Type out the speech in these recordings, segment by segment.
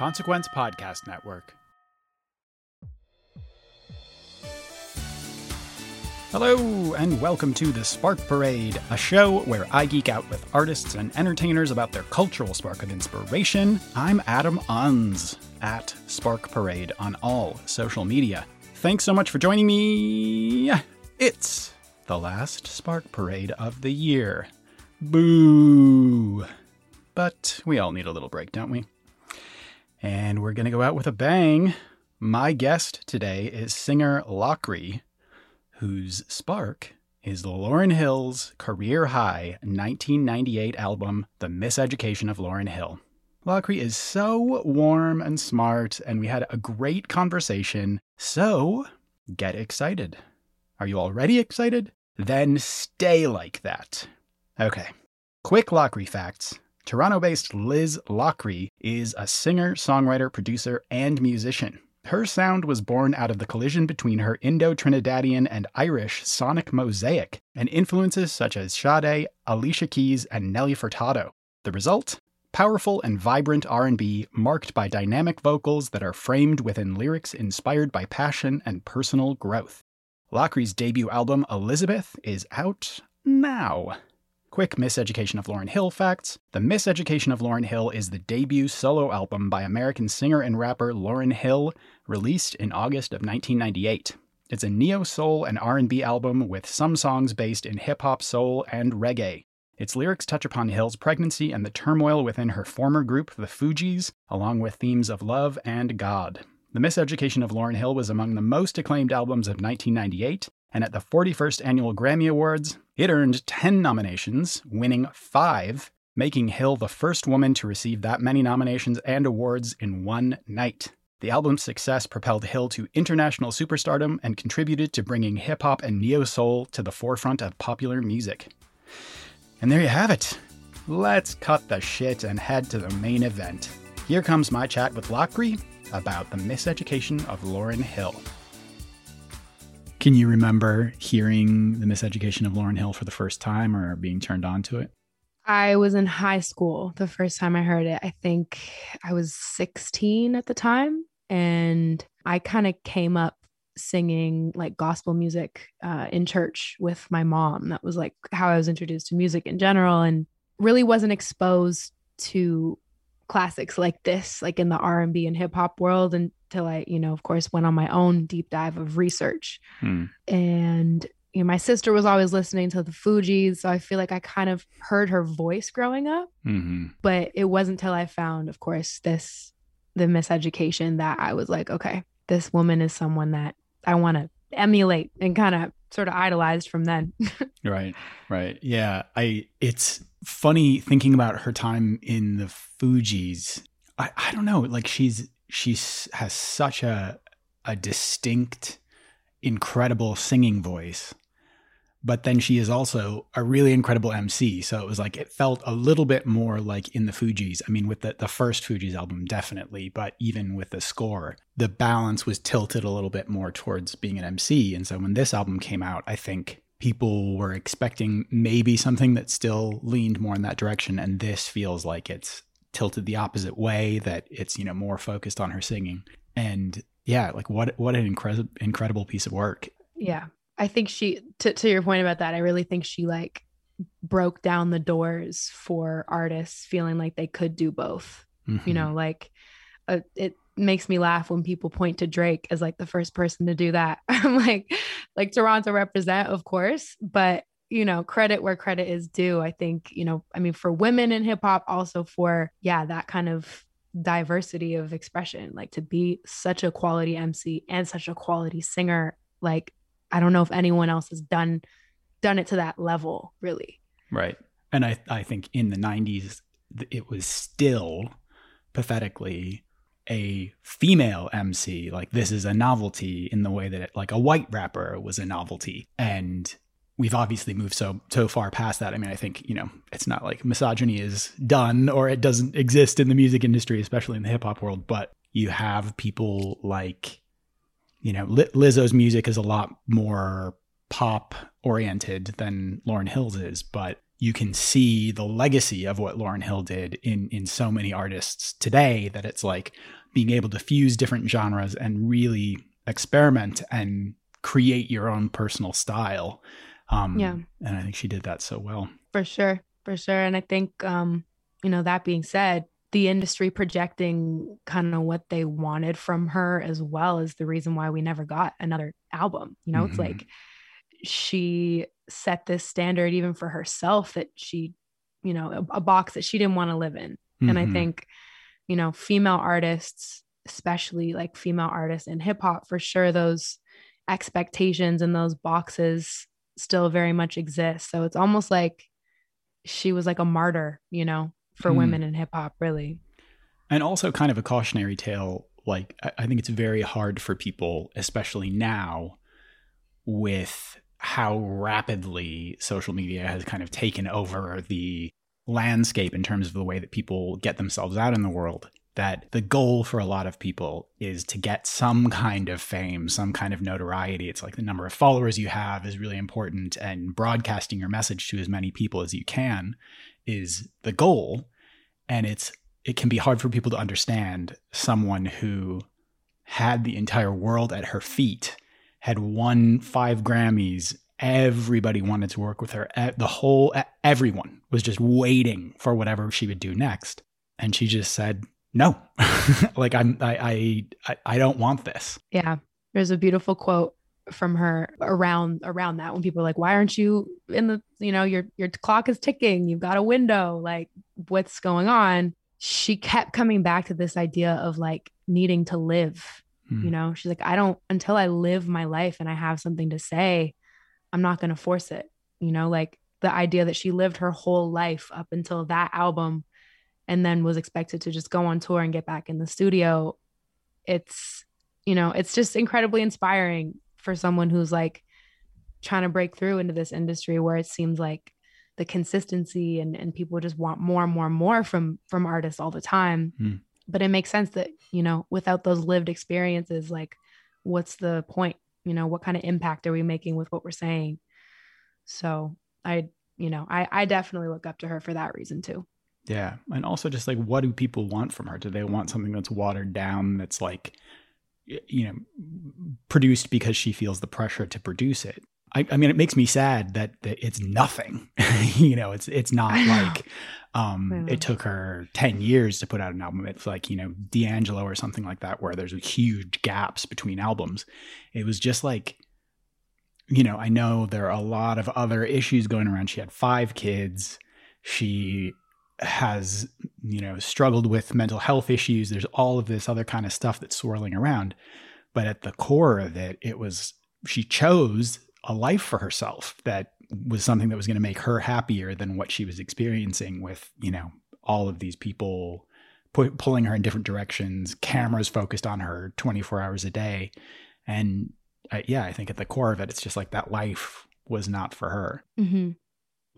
Consequence Podcast Network. Hello, and welcome to the Spark Parade, a show where I geek out with artists and entertainers about their cultural spark of inspiration. I'm Adam Unze at Spark Parade on all social media. Thanks so much for joining me. It's the last Spark Parade of the year. Boo! But we all need a little break, don't we? And we're going to go out with a bang. My guest today is singer LOKRE, whose spark is Lauryn Hill's career high 1998 album, The Miseducation of Lauryn Hill. LOKRE is so warm and smart, and we had a great conversation. So get excited. Are you already excited? Then stay like that. Okay. Quick LOKRE facts. Toronto based Liz LOKRE is a singer, songwriter, producer, and musician. Her sound was born out of the collision between her Indo Trinidadian and Irish sonic mosaic and influences such as Sade, Alicia Keys, and Nelly Furtado. The result? Powerful and vibrant R&B marked by dynamic vocals that are framed within lyrics inspired by passion and personal growth. LOKRE's debut album Elizabeth is out now. Quick Miseducation of Lauryn Hill facts. The Miseducation of Lauryn Hill is the debut solo album by American singer and rapper Lauryn Hill, released in August of 1998. It's a neo-soul and R&B album with some songs based in hip-hop, soul, and reggae. Its lyrics touch upon Hill's pregnancy and the turmoil within her former group, the Fugees, along with themes of love and God. The Miseducation of Lauryn Hill was among the most acclaimed albums of 1998, and at the 41st Annual Grammy Awards, it earned 10 nominations, winning five, making Hill the first woman to receive that many nominations and awards in one night. The album's success propelled Hill to international superstardom and contributed to bringing hip hop and neo soul to the forefront of popular music. And there you have it. Let's cut the shit and head to the main event. Here comes my chat with LOKRE about the miseducation of Lauryn Hill. Can you remember hearing the miseducation of Lauryn Hill for the first time or being turned on to it? I was in high school the first time I heard it. I think I was 16 at the time. And I kind of came up singing like gospel music uh, in church with my mom. That was like how I was introduced to music in general and really wasn't exposed to classics like this, like in the R&B and hip hop world until I, you know, of course, went on my own deep dive of research. Hmm. And you know, my sister was always listening to the Fugees, so I feel like I kind of heard her voice growing up. Mm-hmm. But it wasn't until I found, of course, this the miseducation that I was like, okay, this woman is someone that I want to emulate and kind of sort of idolized from then. Right, right. Yeah, I it's funny thinking about her time in the Fugees. I I don't know, like she's she's has such a a distinct incredible singing voice. But then she is also a really incredible MC. So it was like it felt a little bit more like in the Fugees. I mean, with the, the first Fugees album, definitely, but even with the score, the balance was tilted a little bit more towards being an MC. And so when this album came out, I think people were expecting maybe something that still leaned more in that direction. And this feels like it's tilted the opposite way, that it's, you know, more focused on her singing. And yeah, like what what an incredible incredible piece of work. yeah. I think she to to your point about that, I really think she like broke down the doors for artists feeling like they could do both. Mm-hmm. You know, like uh, it makes me laugh when people point to Drake as like the first person to do that. I'm like, like Toronto represent, of course, but you know, credit where credit is due. I think, you know, I mean, for women in hip hop, also for, yeah, that kind of diversity of expression, like to be such a quality MC and such a quality singer. Like, I don't know if anyone else has done done it to that level, really. Right. And I, I think in the 90s, it was still pathetically a female MC. Like, this is a novelty in the way that, it, like, a white rapper was a novelty. And we've obviously moved so so far past that. I mean, I think you know it's not like misogyny is done or it doesn't exist in the music industry, especially in the hip hop world. But you have people like, you know, Lizzo's music is a lot more pop oriented than Lauryn Hill's is, but you can see the legacy of what Lauryn Hill did in in so many artists today that it's like being able to fuse different genres and really experiment and create your own personal style. Um, yeah, and I think she did that so well. For sure, for sure. And I think, um, you know, that being said, the industry projecting kind of what they wanted from her as well is the reason why we never got another album. You know, mm-hmm. it's like she set this standard even for herself that she, you know, a, a box that she didn't want to live in. Mm-hmm. And I mm-hmm. think, you know, female artists, especially like female artists in hip hop, for sure, those expectations and those boxes still very much exists. So it's almost like she was like a martyr, you know, for mm. women in hip hop, really. And also kind of a cautionary tale. Like, I think it's very hard for people, especially now, with how rapidly social media has kind of taken over the landscape in terms of the way that people get themselves out in the world that the goal for a lot of people is to get some kind of fame, some kind of notoriety. It's like the number of followers you have is really important, and broadcasting your message to as many people as you can is the goal. And it's it can be hard for people to understand someone who had the entire world at her feet, had won five Grammys. Everybody wanted to work with her. The whole, everyone was just waiting for whatever she would do next. And she just said, no, like I'm, I, I, I don't want this. Yeah. There's a beautiful quote from her around around that when people are like why aren't you in the you know your your clock is ticking you've got a window like what's going on she kept coming back to this idea of like needing to live mm. you know she's like i don't until i live my life and i have something to say i'm not going to force it you know like the idea that she lived her whole life up until that album and then was expected to just go on tour and get back in the studio it's you know it's just incredibly inspiring for someone who's like trying to break through into this industry where it seems like the consistency and and people just want more and more and more from from artists all the time. Mm. but it makes sense that you know without those lived experiences like what's the point? You know what kind of impact are we making with what we're saying? So i you know i i definitely look up to her for that reason too yeah. And also just like what do people want from her? Do they want something that's watered down that's like you know produced because she feels the pressure to produce it? I, I mean it makes me sad that, that it's nothing. you know, it's it's not like um it took her 10 years to put out an album. It's like, you know, D'Angelo or something like that where there's huge gaps between albums. It was just like you know, I know there are a lot of other issues going around. She had five kids. She has you know struggled with mental health issues. There's all of this other kind of stuff that's swirling around. But at the core of it it was she chose a life for herself that was something that was going to make her happier than what she was experiencing with you know all of these people pu- pulling her in different directions cameras focused on her 24 hours a day. And I, yeah i think at the core of it it's just like that life was not for her. Mm-hmm.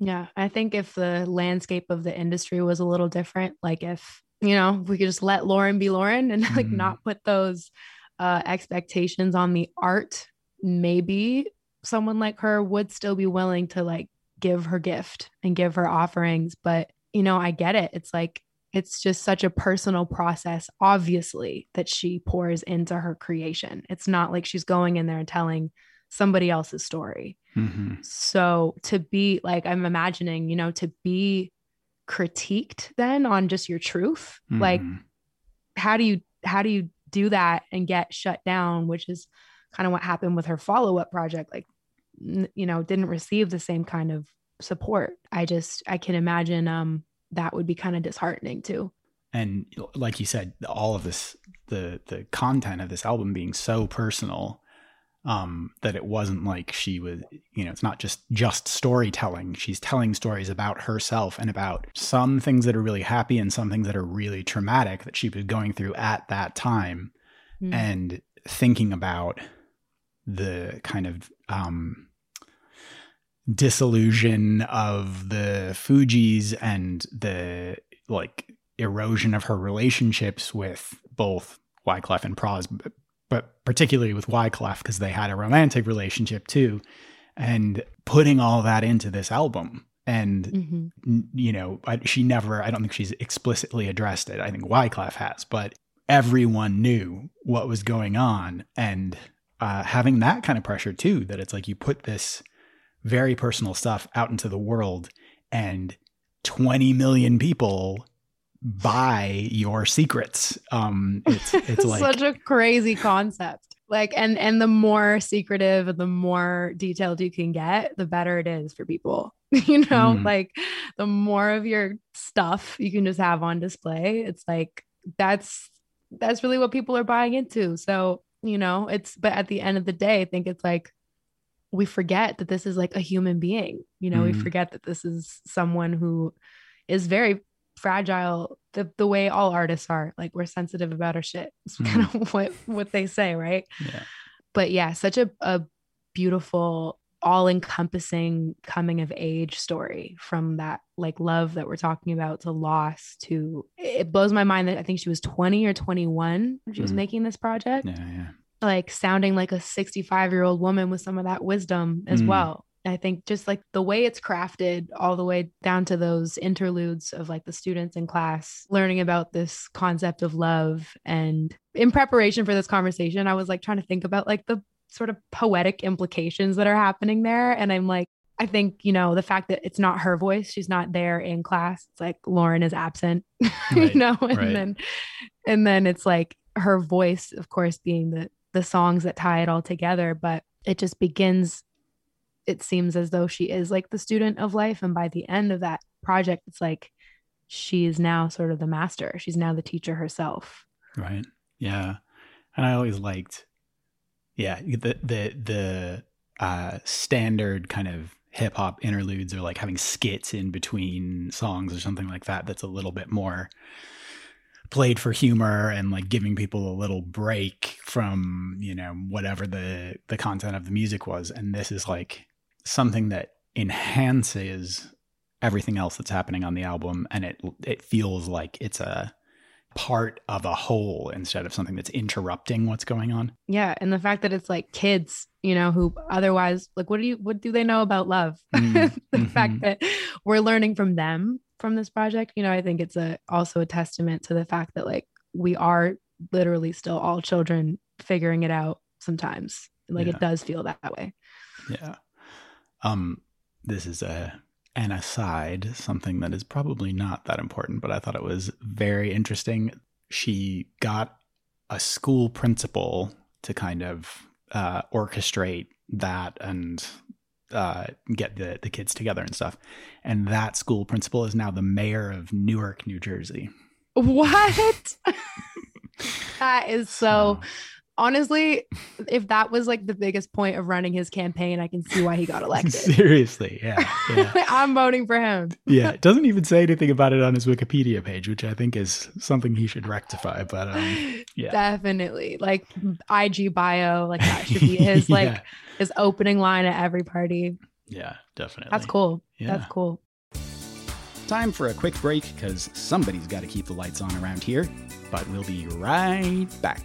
Yeah. I think if the landscape of the industry was a little different, like if, you know, we could just let Lauryn be Lauryn and like mm-hmm. not put those uh, expectations on the art, maybe someone like her would still be willing to like give her gift and give her offerings. But, you know, I get it. It's like, it's just such a personal process, obviously, that she pours into her creation. It's not like she's going in there and telling somebody else's story. Mm-hmm. So to be like, I'm imagining, you know, to be critiqued then on just your truth, like, Mhm. how do you, how do you do that and get shut down, which is kind of what happened with her follow up project. Like, n- you know, didn't receive the same kind of support. I just, I can imagine um, that would be kind of disheartening too. and like you said all of this the the content of this album being so personal um that it wasn't like she was you know it's not just just storytelling she's telling stories about herself and about some things that are really happy and some things that are really traumatic that she was going through at that time Mm. and thinking about the kind of um disillusion of the Fugees and the like erosion of her relationships with both Wyclef and Pras, but, particularly with Wyclef because they had a romantic relationship too, and putting all that into this album. And Mhm. you know, I, she never, I don't think she's explicitly addressed it. I think Wyclef has, but everyone knew what was going on. And uh, having that kind of pressure too, that it's like you put this very personal stuff out into the world and 20 million people buy your secrets. Um, it's, it's like, such a crazy concept. Like, and and the more secretive and the more detailed you can get, the better it is for people. you know, Mm. like the more of your stuff you can just have on display. It's like that's that's really what people are buying into. So you know, it's but at the end of the day, I think it's like we forget that this is like a human being. You know, we Mhm. forget that this is someone who is very fragile the, the way all artists are like we're sensitive about our shit it's Mhm. kind of what what they say right yeah. but yeah such a, a beautiful all encompassing coming of age story from that like love that we're talking about to loss to it blows my mind that i think she was 20 or 21 when she was Mhm. making this project Yeah. Yeah. like sounding like a 65 year old woman with some of that wisdom as Mm. well. I think just like the way it's crafted, all the way down to those interludes of like the students in class learning about this concept of love. And in preparation for this conversation, I was like trying to think about like the sort of poetic implications that are happening there. And I'm like, I think, you know, the fact that it's not her voice, she's not there in class. It's like Lauryn is absent, Right, you know, and right. then and then it's like her voice, of course, being the the songs that tie it all together, but it just begins it seems as though she is like the student of life and by the end of that project it's like she is now sort of the master. She's now the teacher herself. Right. Yeah. And I always liked, yeah, the the the uh, standard kind of hip hop interludes or like having skits in between songs or something like that. That's a little bit more played for humor and like giving people a little break from you know whatever the the content of the music was. And this is like something that enhances everything else that's happening on the album, and it it feels like it's a part of a whole instead of something that's interrupting what's going on. Yeah, and the fact that it's like kids, you know, who otherwise like what do you what do they know about love? Mm, the mhm. fact that we're learning from them from this project, you know, I think it's a also a testament to the fact that like we are literally still all children figuring it out sometimes. Like Yeah. it does feel that way. Yeah. Um this is a an aside, something that is probably not that important, but I thought it was very interesting. She got a school principal to kind of uh, orchestrate that and uh, get the, the kids together and stuff. And that school principal is now the mayor of Newark, New Jersey. What? that is so honestly, if that was like the biggest point of running his campaign, I can see why he got elected. Seriously, yeah. Yeah. I'm voting for him. yeah, it doesn't even say anything about it on his Wikipedia page, which I think is something he should rectify. But um, yeah. Definitely. Like IG bio, like that should be his like his opening line at every party. yeah, definitely. That's cool. Yeah. That's cool. Time for a quick break because somebody's got to keep the lights on around here. But we'll be right back.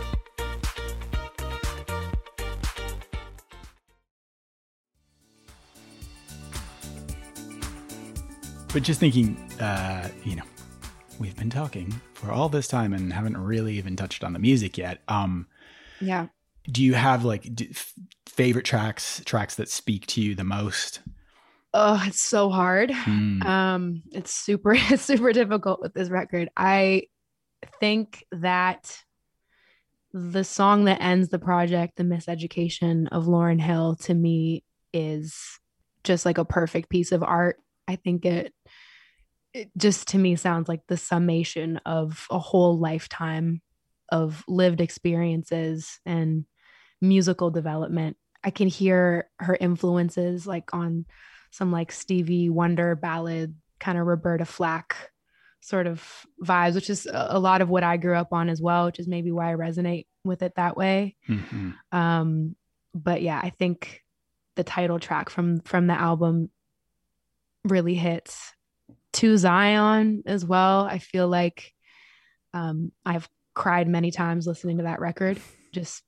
But just thinking, uh, you know, we've been talking for all this time and haven't really even touched on the music yet. Um, Yeah. do you have like d- f- favorite tracks, tracks that speak to you the most? Oh, it's so hard. Hmm. Um, it's super, it's super difficult with this record. I think that the song that ends the project, The Miseducation of Lauryn Hill, to me is just like a perfect piece of art. I think it it just to me sounds like the summation of a whole lifetime of lived experiences and musical development. I can hear her influences like on some like Stevie Wonder ballad, kind of Roberta Flack sort of vibes, which is a lot of what I grew up on as well, which is maybe why I resonate with it that way. Mhm. Um, but yeah, I think the title track from from the album really hits. To Zion as well. I feel like um, I've cried many times listening to that record. Just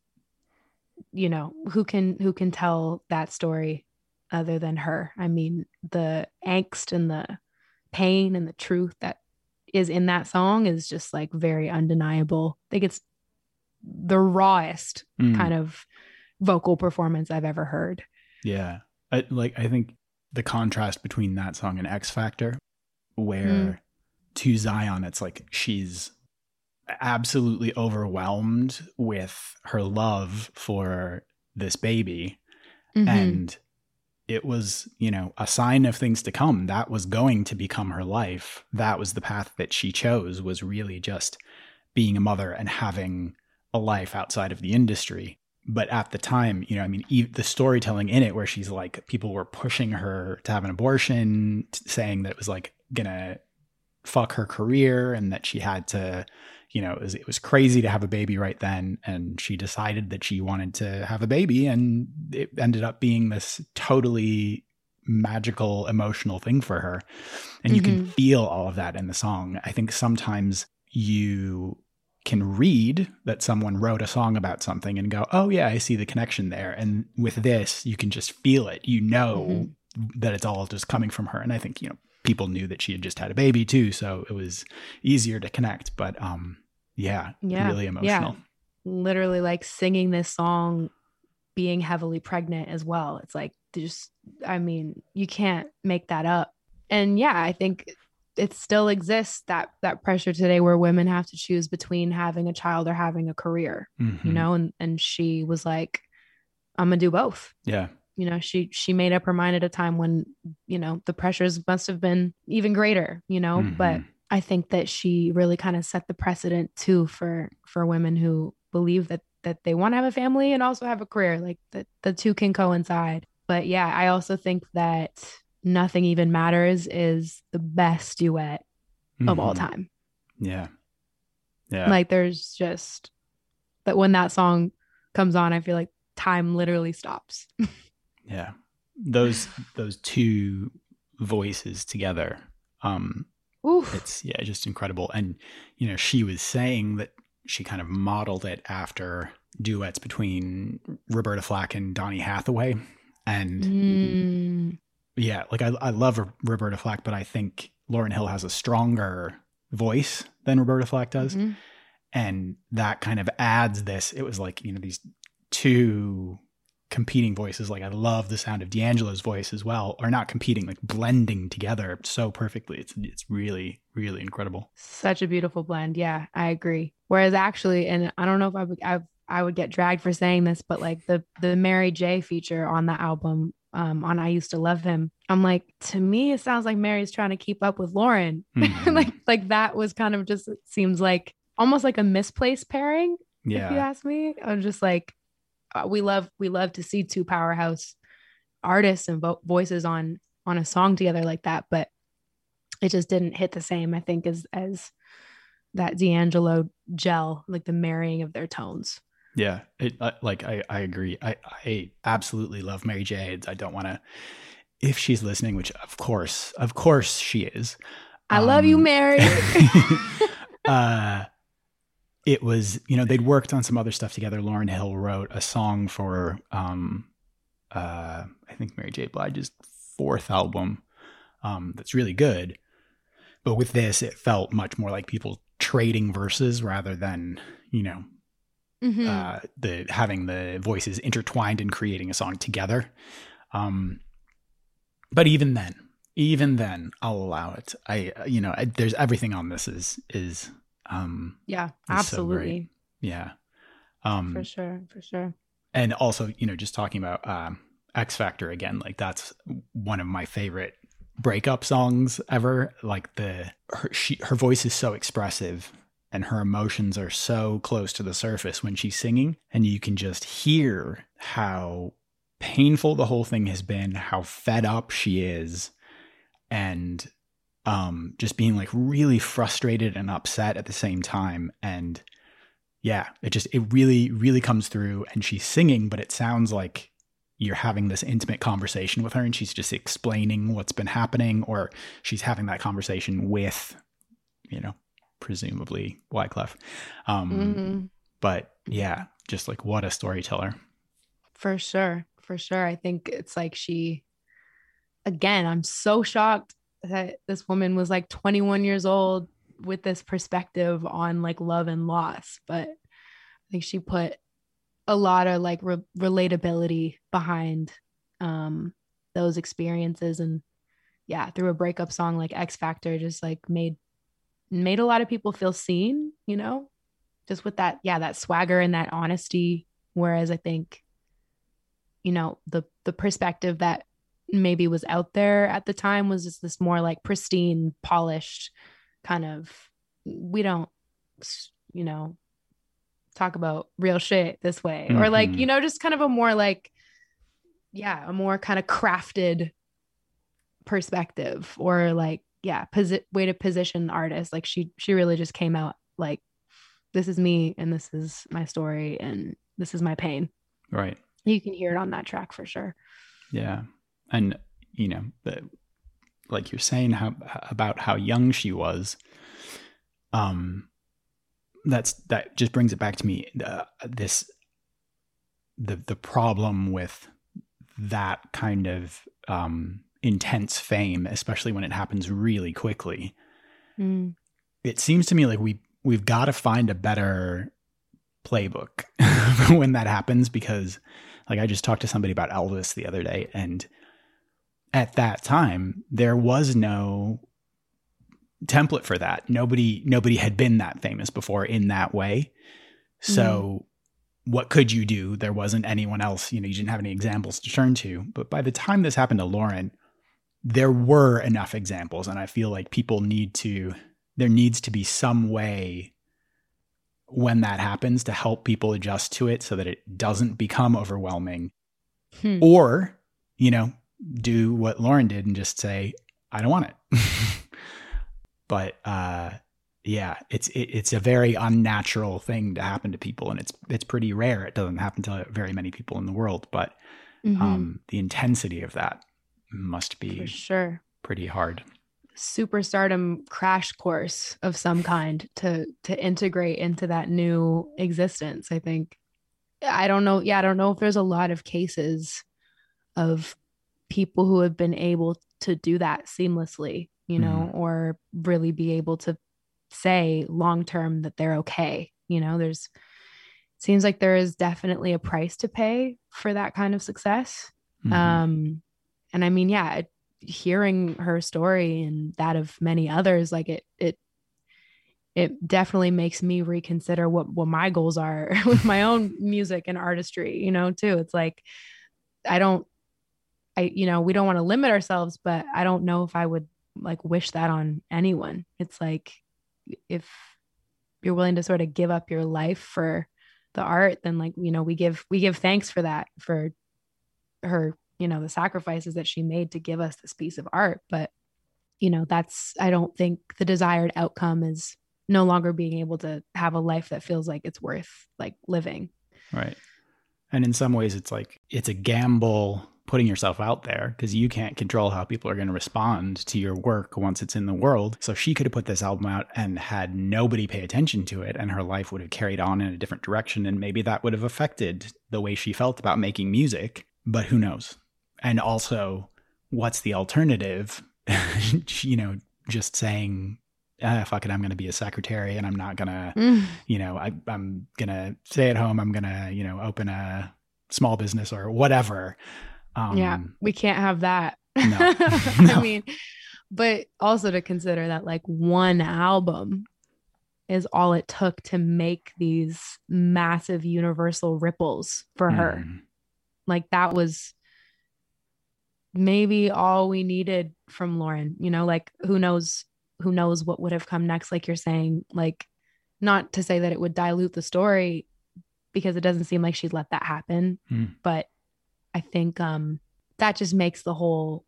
you know, who can who can tell that story other than her? I mean, the angst and the pain and the truth that is in that song is just like very undeniable. I think it's the rawest Mm. kind of vocal performance I've ever heard. Yeah. I, like I think the contrast between that song and Ex-Factor, where Mm. to Zion, it's like she's absolutely overwhelmed with her love for this baby. Mhm. And it was, you know, a sign of things to come. That was going to become her life. That was the path that she chose, was really just being a mother and having a life outside of the industry but at the time, you know, I mean, e- the storytelling in it, where she's like, people were pushing her to have an abortion, t- saying that it was like gonna fuck her career, and that she had to, you know, it was, it was crazy to have a baby right then, and she decided that she wanted to have a baby, and it ended up being this totally magical emotional thing for her and you can Mhm. feel all of that in the song i think sometimes you can read that someone wrote a song about something and go, oh, yeah, I see the connection there. And with this, you can just feel it. You know that it's all just coming from her. And I think, you know, people knew that she had just had a baby too. So it was easier to connect. But um, yeah, Yeah, really yeah. emotional. literally like singing this song being heavily pregnant as well. It's like just I mean, you can't make that up. And yeah, I think it still exists that that pressure today where women have to choose between having a child or having a career, you Mhm. know, and and she was like I'm going to do both. Yeah. You know, she she made up her mind at a time when, you know, the pressures must have been even greater, you know, but Mhm. I think that she really kind of set the precedent too for for women who believe that that they want to have a family and also have a career like that the two can coincide. But yeah, I also think that Nothing Even Matters is the best duet of all Mhm. time. Yeah. Yeah. Like there's just that when that song comes on, I feel like time literally stops. Yeah. Those those two voices together. Um Oof. it's yeah, just incredible. And you know, she was saying that she kind of modeled it after duets between Roberta Flack and Donny Hathaway. And Mm, yeah, like I I love Roberta Flack, but I think Lauryn Hill has a stronger voice than Roberta Flack does. mhm. and that kind of adds this it was like you know these two competing voices. Like I love the sound of D'Angelo's voice as well, or not competing, like blending together so perfectly. It's it's really really incredible. Such a beautiful blend. Yeah, I agree. Whereas actually, and I don't know if I would I, I would get dragged for saying this, but like the the Mary J feature on the album um, on I Used to Love Him. I'm like, to me, it sounds like Mary's trying to keep up with Lauryn. Mm-hmm. like, like that was kind of just seems like almost like a misplaced pairing. Yeah. If you ask me, I'm just like, uh, we love we love to see two powerhouse artists and vo- voices on on a song together like that, but it just didn't hit the same. I think as as that D'Angelo gel, like the marrying of their tones. Yeah, it, uh, like I, I agree. I, I absolutely love Mary J. I don't want to, if she's listening, which of course, of course she is. I um, love you, um, Mary. uh, it was, you know, they'd worked on some other stuff together. Lauryn Hill wrote a song for, um, uh, I think Mary J. Blige's fourth album, um, that's really good. But with this, it felt much more like people trading verses rather than, you know, mm-hmm. uh, the having the voices intertwined and creating a song together. Um, but even then, even then, I'll allow it. I, you know, I, there's everything on this is is um, yeah, absolutely, so yeah, um, for sure, for sure. And also, you know, just talking about um, Ex-Factor again, like that's one of my favorite breakup songs ever. Like the her she her voice is so expressive and her emotions are so close to the surface when she's singing and you can just hear how painful the whole thing has been how fed up she is and um just being like really frustrated and upset at the same time and yeah it just it really really comes through and she's singing but it sounds like you're having this intimate conversation with her and she's just explaining what's been happening or she's having that conversation with you know presumably Wyclef. Um, mm-hmm. But yeah, just like what a storyteller. For sure. For sure. I think it's like she, again, I'm so shocked that this woman was like 21 years old with this perspective on like love and loss. But I think she put a lot of like re- relatability behind um, those experiences. And yeah, through a breakup song like Ex-Factor, just like made made a lot of people feel seen, you know, just with that, yeah, that swagger and that honesty. Whereas I think, you know, the the perspective that maybe was out there at the time was just this more like pristine, polished kind of we don't, you know, talk about real shit this way. Mm-hmm. Or like, mm-hmm. you know, just kind of a more like, yeah, a more kind of crafted perspective or like yeah posi- way to position artists like she she really just came out like this is me and this is my story and this is my pain. Right. You can hear it on that track for sure. Yeah. And you know the, like you're saying how about how young she was um that's that just brings it back to me uh, this the the problem with that kind of um intense fame, especially when it happens really quickly. Mm. It seems to me like we we've got to find a better playbook when that happens because like I just talked to somebody about Elvis the other day and at that time there was no template for that. Nobody nobody had been that famous before in that way. So mm. what could you do? There wasn't anyone else, you know, you didn't have any examples to turn to. But by the time this happened to Lauryn, there were enough examples and i feel like people need to there needs to be some way when that happens to help people adjust to it so that it doesn't become overwhelming hmm. or you know do what lauryn did and just say i don't want it but uh yeah it's it, it's a very unnatural thing to happen to people and it's it's pretty rare it doesn't happen to very many people in the world but mm-hmm. um the intensity of that must be For sure pretty hard superstardom crash course of some kind to to integrate into that new existence i think i don't know yeah i don't know if there's a lot of cases of people who have been able to do that seamlessly you know mm. or really be able to say long term that they're okay you know there's seems like there is definitely a price to pay for that kind of success. Mhm. Um, and I mean, yeah, hearing her story and that of many others, like it, it, it definitely makes me reconsider what what my goals are with my own music and artistry. You know, too. It's like I don't, I you know, we don't want to limit ourselves, but I don't know if I would like wish that on anyone. It's like if you're willing to sort of give up your life for the art, then like you know, we give we give thanks for that for her you know the sacrifices that she made to give us this piece of art but you know that's i don't think the desired outcome is no longer being able to have a life that feels like it's worth like living Right. And in some ways, it's like it's a gamble putting yourself out there because you can't control how people are going to respond to your work once it's in the world. So she could have put this album out and had nobody pay attention to it, and her life would have carried on in a different direction. And maybe that would have affected the way she felt about making music. But who knows? And also, what's the alternative? you know, just saying, ah, fuck it, I'm going to be a secretary and I'm not going to you know, I, I'm gonna stay at home. I'm gonna, you know, open a small business or whatever. Um, yeah we can't have that No. i mean but also to consider that like one album is all it took to make these massive universal ripples for her mm, like that was maybe all we needed from Lauryn, you know, like who knows who knows what would have come next like you're saying, like not to say that it would dilute the story because it doesn't seem like she'd let that happen, Hmm. but I think um that just makes the whole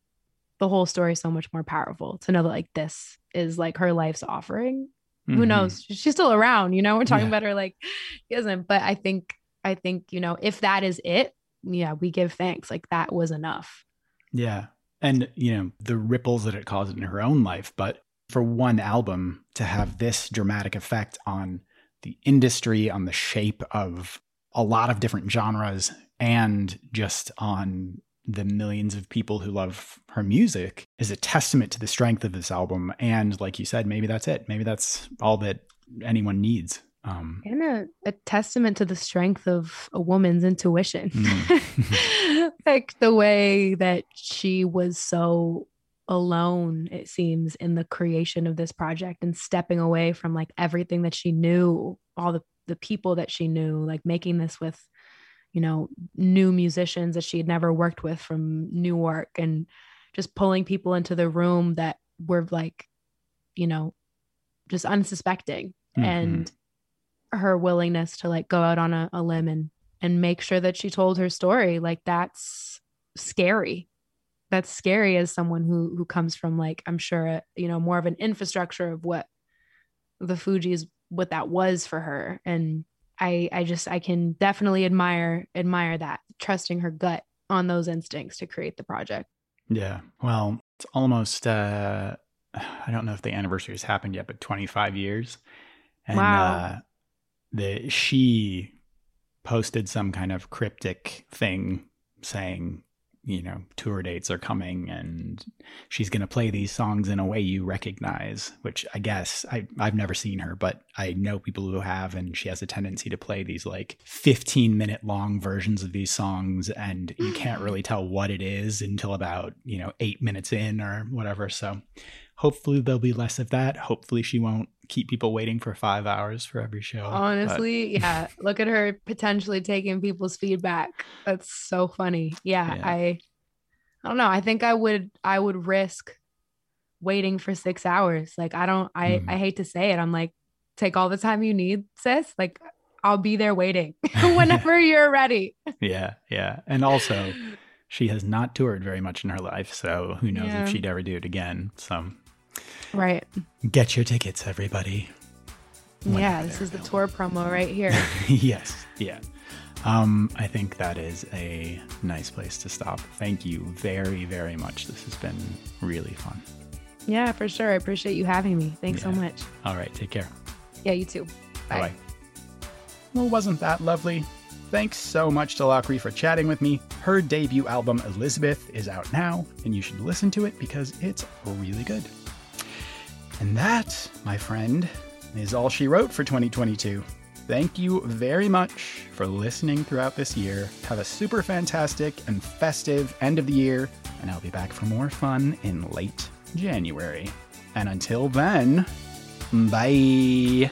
the whole story so much more powerful to know that like this is like her life's offering. Who mhm. knows? She's still around, you know. We're talking Yeah. about her like she isn't, but I think I think, you know, if that is it, yeah, we give thanks. Like that was enough. Yeah. And, you know, the ripples that it caused in her own life. But for one album to have this dramatic effect on the industry, on the shape of a lot of different genres, and just on the millions of people who love her music is a testament to the strength of this album. And like you said, maybe that's it. Maybe that's all that anyone needs. Um, and a, a testament to the strength of a woman's intuition Mm. like the way that she was so alone it seems in the creation of this project and stepping away from like everything that she knew all the the people that she knew like making this with you know new musicians that she had never worked with from newark and just pulling people into the room that were like you know just unsuspecting mhm. and her willingness to like go out on a, a limb and and make sure that she told her story like that's scary that's scary as someone who who comes from like i'm sure a, you know more of an infrastructure of what the Fugees what that was for her and i i just i can definitely admire admire that trusting her gut on those instincts to create the project Yeah. Well, it's almost uh I don't know if the anniversary has happened yet, but 25 years. And Wow. uh the she posted some kind of cryptic thing saying, you know, tour dates are coming and she's going to play these songs in a way you recognize, which I guess I I've never seen her, but I know people who have and she has a tendency to play these like 15 minute long versions of these songs and you can't really tell what it is until about, you know, 8 minutes in or whatever. So hopefully there'll be less of that. Hopefully she won't keep people waiting for 5 hours for every show. but- honestly yeah look at her potentially taking people's feedback that's so funny yeah, Yeah. i i don't know i think i would i would risk waiting for six hours like i don't i Mhm. i hate to say it i'm like take all the time you need sis like i'll be there waiting whenever you're ready yeah, yeah. And also she has not toured very much in her life, so who knows Yeah. if she'd ever do it again. So right get your tickets, everybody. Whenever yeah this is the available. tour promo right here yes, yeah. Um, I think that is a nice place to stop. Thank you very, very much. This has been really fun. yeah for sure i appreciate you having me thanks so much All right, take care. yeah you too Bye Bye. bye. Well, wasn't that lovely? Thanks so much to LOKRE for chatting with me. Her debut album, Elizabeth, is out now, and you should listen to it because it's really good. And that, my friend, is all she wrote for 2022. Thank you very much for listening throughout this year. Have a super fantastic and festive end of the year, and I'll be back for more fun in late January. And until then, bye.